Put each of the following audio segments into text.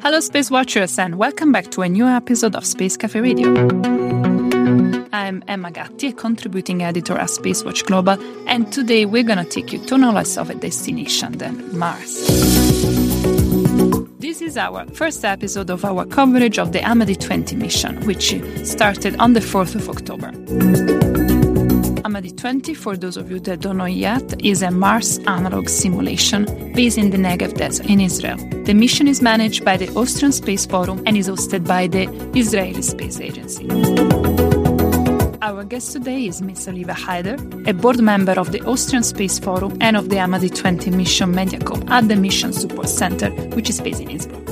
Hello, Space Watchers, and welcome back to a new episode of Space Cafe Radio. I'm Emma Gatti, a contributing editor at Spacewatch Global, and today we're to take you to no less of a destination than Mars. This is our first episode of our coverage of the AMADEE 20 mission, which started on the 4th of October. AMADEE 20, for those of you that don't know yet, is a Mars analog simulation based in the Negev Desert in Israel. The mission is managed by the Austrian Space Forum and is hosted by the Israeli Space Agency. Our guest today is Ms. Olivia Haider, a board member of the Austrian Space Forum and of the AMADEE 20 Mission Mediacorp at the Mission Support Center, which is based in Innsbruck.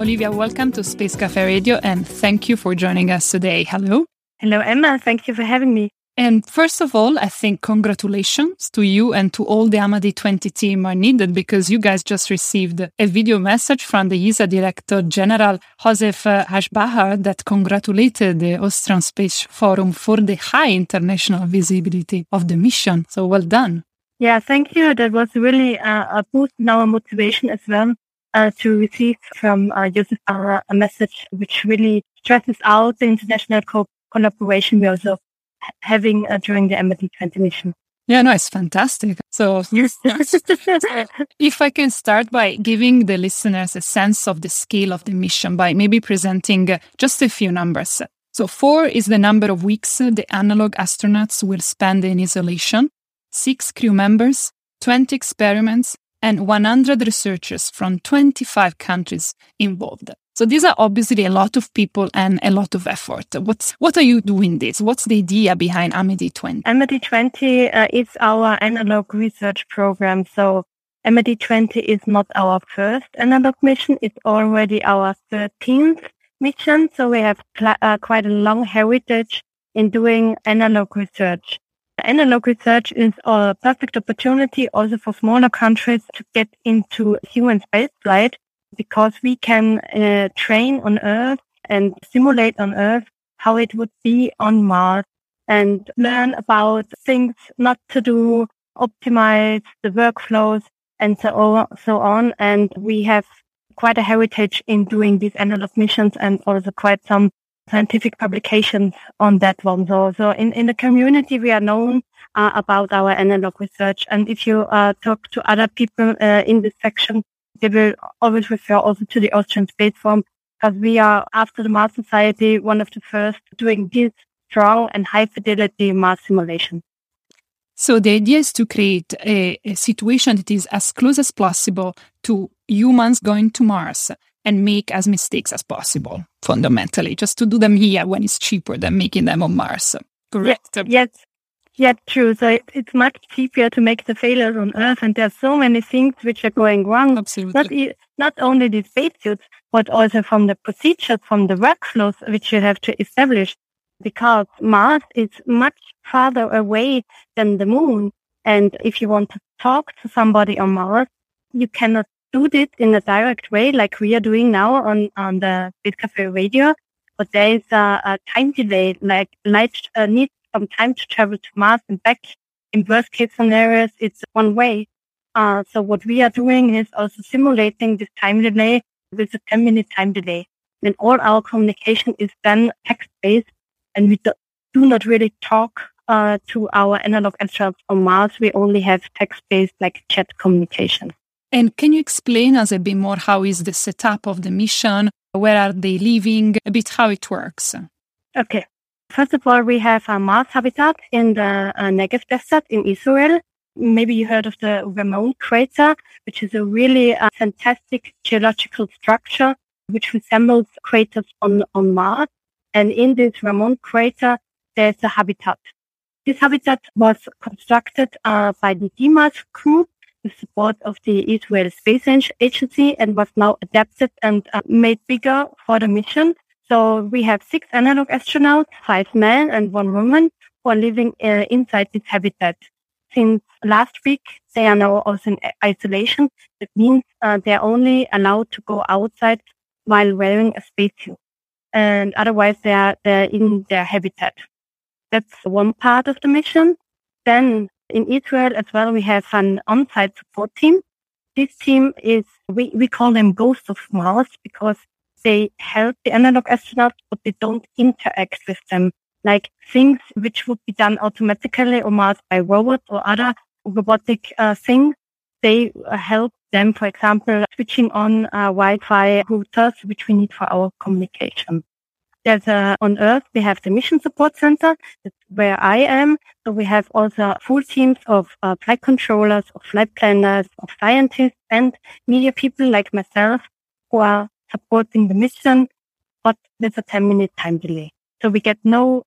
Olivia, welcome to Space Cafe Radio and thank you for joining us today. Hello. Hello, Emma. Thank you for having me. And first of all, I think congratulations to you and to all the AMADEE 20 team are needed because you guys just received a video message from the ESA Director General Josef Aschbacher that congratulated the Austrian Space Forum for the high international visibility of the mission. So well done. Yeah, thank you. That was really uh, a boost in our motivation as well uh, to receive from uh, Josef a message which really stresses out the international co- collaboration we also having uh, during the AMADEE 20 mission. Yeah, no, it's fantastic. So, if I can start by giving the listeners a sense of the scale of the mission by maybe presenting uh, just a few numbers. So, four is the number of weeks the analog astronauts will spend in isolation, six crew members, 20 experiments, and 100 researchers from 25 countries involved. So these are obviously a lot of people and a lot of effort. What's what are you doing this? What's the idea behind AMADEE 20? AMADEE 20 uh, is our analog research program. So AMADEE 20 is not our first analog mission. It's already our 13th mission. So we have pl- uh, quite a long heritage in doing analog research. Analog research is a perfect opportunity also for smaller countries to get into human spaceflight because we can uh, train on Earth and simulate on Earth how it would be on Mars and learn about things not to do, optimize the workflows and so on. And we have quite a heritage in doing these analog missions and also quite some scientific publications on that one. So, so in, in the community, we are known uh, about our analog research. And if you uh, talk to other people uh, in this section, they will always refer also to the Austrian Space Forum because we are, after the Mars Society, one of the first doing this strong and high fidelity Mars simulation. So the idea is to create a, a, situation that is as close as possible to humans going to Mars and make as mistakes as possible, fundamentally, just to do them here when it's cheaper than making them on Mars. Correct? Yes. Yeah, true. So it, it's much cheaper to make the failures on Earth, and there's so many things which are going wrong. Absolutely. Not, not only the spacesuits, but also from the procedures, from the workflows which you have to establish, because Mars is much farther away than the Moon. And if you want to talk to somebody on Mars, you cannot do this in a direct way like we are doing now on, on the Space Cafe radio. But there is a, a time delay, like light uh, needs some time to travel to Mars and back. In worst case scenarios, it's one way. Uh, so what we are doing is also simulating this time delay with a 10 minute time delay. And all our communication is then text based and we do, do not really talk uh, to our analog astronauts on Mars. We only have text based like chat communication. And can you explain us a bit more how is the setup of the mission? Where are they living? A bit how it works. Okay. First of all, we have a Mars habitat in the uh, Negev Desert in Israel. Maybe you heard of the Ramon crater, which is a really uh, fantastic geological structure which resembles craters on, on Mars. And in this Ramon crater, there's a habitat. This habitat was constructed uh, by the D-MARS crew with support of the Israel Space Agency and was now adapted and uh, made bigger for the mission. So we have six analog astronauts, five men and one woman who are living uh, inside this habitat. Since last week, they are now also in isolation. That means uh, they're only allowed to go outside while wearing a spacesuit. And otherwise they are they're in their habitat. That's one part of the mission. Then in Israel as well, we have an on-site support team. this team is, we, we call them ghosts of Mars because they help the analog astronauts, but they don't interact with them. Like things which would be done automatically or Mars by robots or other robotic uh, things, they uh, help them, for example, switching on uh, Wi-Fi routers, which we need for our communication. There's a, on Earth, we have the Mission Support Center. That's where I am. So we have also full teams of uh, flight controllers, of flight planners, of scientists and media people like myself who are supporting the mission, but with a 10 minute time delay. So we get no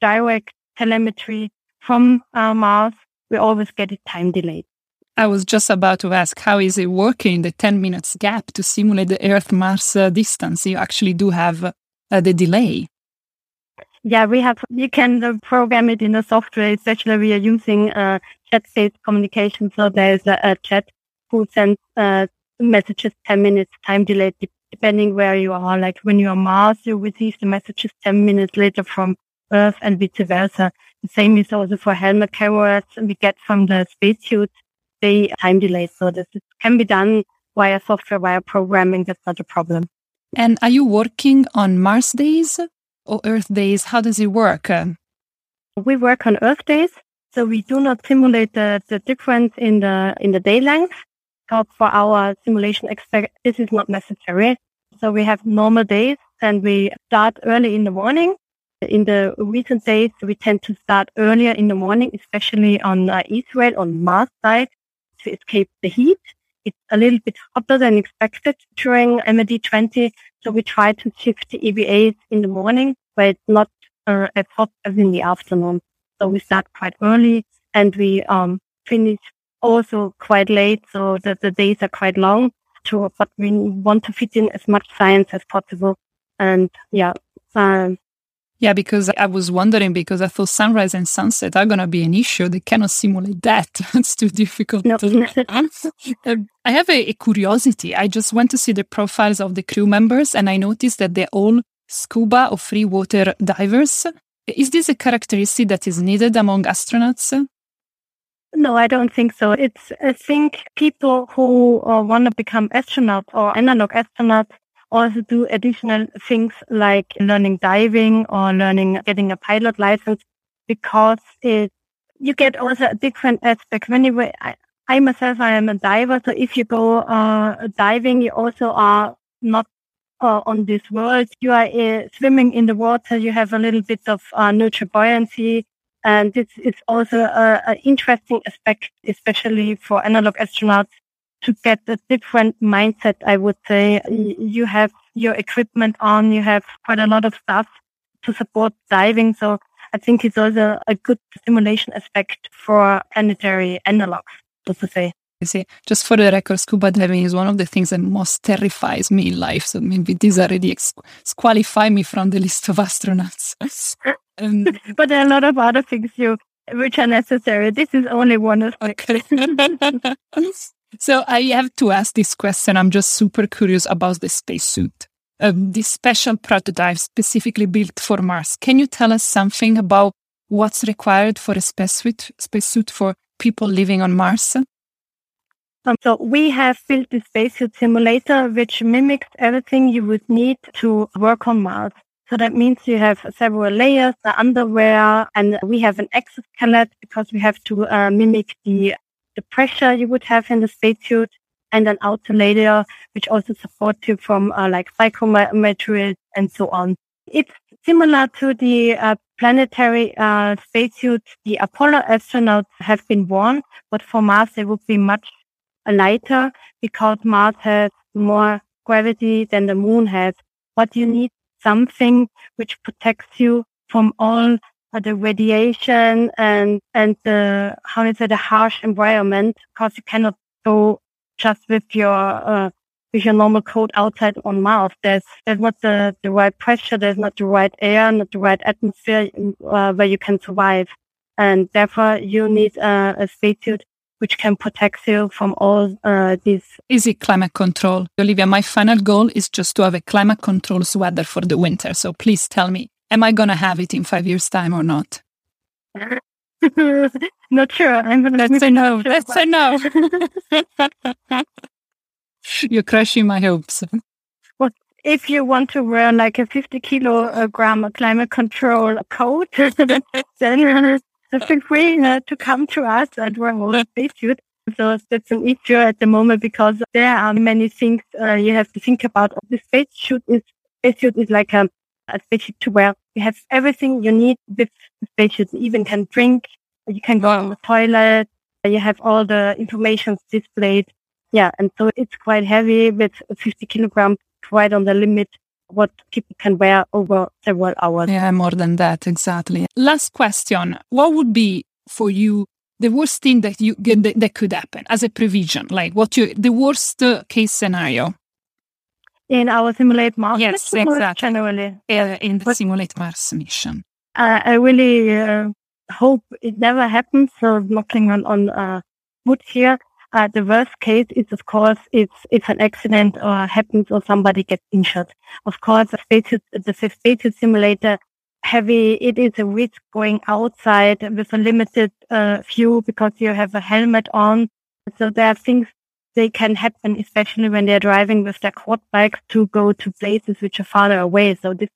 direct telemetry from uh, Mars. We always get it time delayed. I was just about to ask, how is it working, the 10 minutes gap to simulate the Earth Mars uh, distance? You actually do have uh, the delay. Yeah, we have, you can uh, program it in the software, especially we are using uh, chat-based communication. So there's a, a chat who sends uh, messages 10 minutes time delay depending where you are. Like when you're Mars, you receive the messages 10 minutes later from Earth and vice versa. The same is also for helmet cameras we get from the spacesuit. They time delay. So this can be done via software, via programming. That's not a problem. And are you working on Mars days or Earth days? How does it work? We work on Earth days. So we do not simulate the, the difference in the, in the day length. For our simulation expect this is not necessary. So we have normal days and we start early in the morning. In the recent days, we tend to start earlier in the morning, especially on uh, Israel, on Mars side, to escape the heat. It's a little bit hotter than expected during MED 20. So we try to shift the EVAs in the morning, where it's not uh, as hot as in the afternoon. So we start quite early and we um, finish also quite late. So that the days are quite long to, but we want to fit in as much science as possible. And yeah, um, yeah, because I was wondering because I thought sunrise and sunset are going to be an issue. They cannot simulate that. it's too difficult. No. Um, I have a, a, curiosity. I just went to see the profiles of the crew members and I noticed that they're all scuba or free water divers. Is this a characteristic that is needed among astronauts? No, I don't think so. It's, I think people who uh, want to become astronauts or analog astronauts also do additional things like learning diving or learning getting a pilot license because it you get also a different aspect. When I, I myself, I am a diver. So if you go uh, diving, you also are not uh, on this world. You are uh, swimming in the water. You have a little bit of uh, neutral buoyancy. And this is also an interesting aspect, especially for analog astronauts to get a different mindset, I would say. You have your equipment on, you have quite a lot of stuff to support diving. So I think it's also a good simulation aspect for planetary analogs, so to say. You see, just for the record, scuba diving is one of the things that most terrifies me in life. So maybe these already disqualify me from the list of astronauts. um, but there are a lot of other things you which are necessary. This is only one of okay. So I have to ask this question. I'm just super curious about the spacesuit. Um, this special prototype specifically built for Mars. Can you tell us something about what's required for a spacesuit, spacesuit for people living on Mars? Um, so we have built the spacesuit simulator, which mimics everything you would need to work on Mars. So that means you have several layers, the underwear, and we have an exoskeleton because we have to uh, mimic the the pressure you would have in the spacesuit and an outer layer, which also supports you from uh, like psychomaterials and so on. It's similar to the uh, planetary uh, spacesuits the Apollo astronauts have been worn, but for Mars they would be much lighter because Mars has more gravity than the moon has. What you need something which protects you from all uh, the radiation and and the how is it a harsh environment because you cannot go just with your uh, with your normal coat outside on Mars. There's there's not the, the right pressure, there's not the right air, not the right atmosphere uh, where you can survive, and therefore you need uh, a spacesuit which can protect you from all uh, these. Easy climate control. Olivia, my final goal is just to have a climate control sweater for the winter. So please tell me, am I going to have it in five years' time or not? not sure. I'm gonna. Let's say no. Let's say no. You're crushing my hopes. Well, if you want to wear like a 50 kilogram climate control coat, then feel free uh, to come to us and wear a whole spacesuit. So that's an issue at the moment because there are many things uh, you have to think about. The spacesuit is spacesuit is like a, a spacesuit to wear. You have everything you need with the spacesuit. You even can drink. You can go on the toilet. You have all the information displayed. Yeah, and so it's quite heavy with 50 kilograms, quite on the limit what people can wear over several hours. Yeah, more than that, exactly. Last question. What would be for you the worst thing that you that, that could happen as a provision? Like what you the worst uh, case scenario? In our simulate Mars yes, mission, exactly. generally. Uh, in the but, simulate Mars mission. Uh, I really uh, hope it never happens. So knocking on on uh, wood here. Uh, the worst case is, of course, if, if an accident or happens or somebody gets injured. Of course, the spacesuit, the simulator heavy. It is a risk going outside with a limited uh, view because you have a helmet on. So there are things they can happen, especially when they're driving with their quad bikes to go to places which are farther away. So this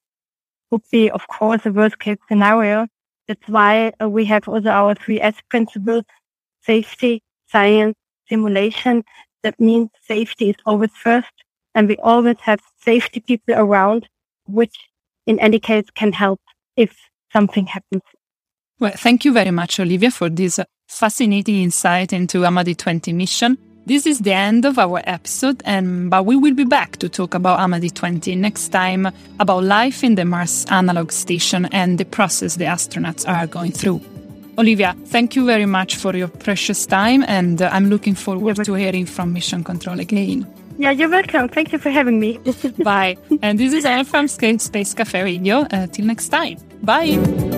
would be, of course, a worst case scenario. That's why uh, we have also our three S principles, safety, science, simulation. That means safety is always first. And we always have safety people around, which in any case can help if something happens. Well, thank you very much, Olivia, for this fascinating insight into AMADEE 20 mission. This is the end of our episode, and but we will be back to talk about AMADEE 20 next time about life in the Mars analog station and the process the astronauts are going through. Olivia, thank you very much for your precious time, and uh, I'm looking forward to hearing from Mission Control again. Yeah, you're welcome. Thank you for having me. Bye. And this is Anne from Space Cafe Radio. Uh, till next time. Bye.